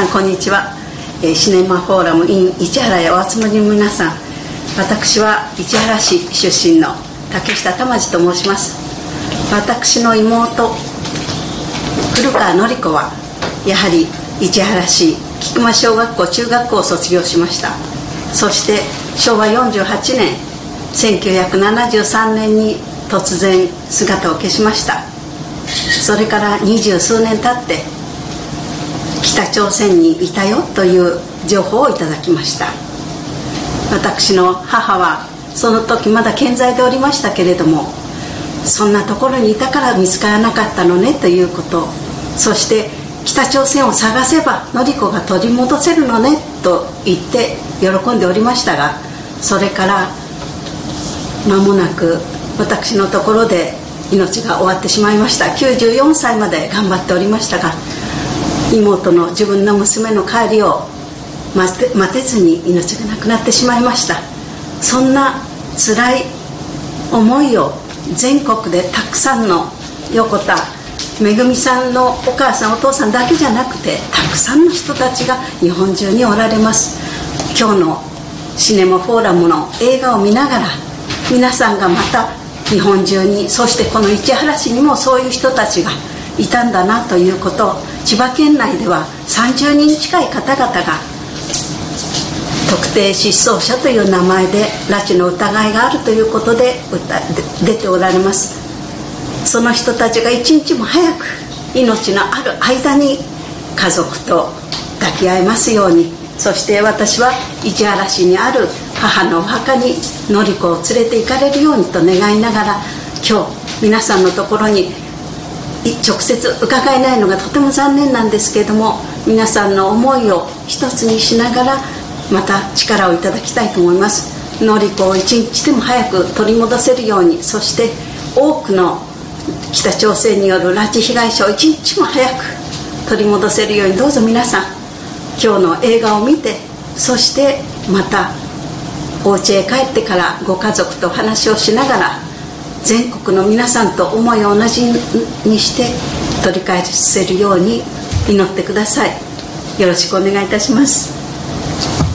さんこんにちは、えー、シネマフォーラム in 市原へお集まりの皆さん。私は市原市出身の竹下玉次と申します。私の妹古川典子はやはり市原市菊間小学校中学校を卒業しました。そして昭和48年1973年に突然姿を消しました。それから二十数年経って北朝鮮にいたよという情報をいただきました。私の母はその時まだ健在でおりましたけれどもそんなところにいたから見つからなかったのねということ。そして北朝鮮を探せば典子が取り戻せるのねと言って喜んでおりましたがそれから間もなく私のところで命が終わってしまいました。94歳まで頑張っておりましたが妹の自分の娘の帰りを待て待てずに命がなくなってしまいました。そんな辛い思いを全国でたくさんの横田めぐみさんのお母さんお父さんだけじゃなくてたくさんの人たちが日本中におられます。今日のシネマフォーラムの映画を見ながら皆さんがまた日本中にそしてこの市原市にもそういう人たちがいたんだなということ千葉県内では30人近い方々が特定失踪者という名前で拉致の疑いがあるということで出ておられます。その人たちが一日も早く命のある間に家族と抱き合いますように。そして私は市原市にある母のお墓に典子を連れて行かれるようにと願いながら今日皆さんのところに直接伺えないのがとても残念なんですけれども皆さんの思いを一つにしながらまた力をいただきたいと思います。典子を一日でも早く取り戻せるようにそして多くの北朝鮮による拉致被害者を一日も早く取り戻せるようにどうぞ皆さん今日の映画を見てそしてまたお家へ帰ってからご家族と話をしながら全国の皆さんと思いを同じにして取り返せるように祈ってください。よろしくお願いいたします。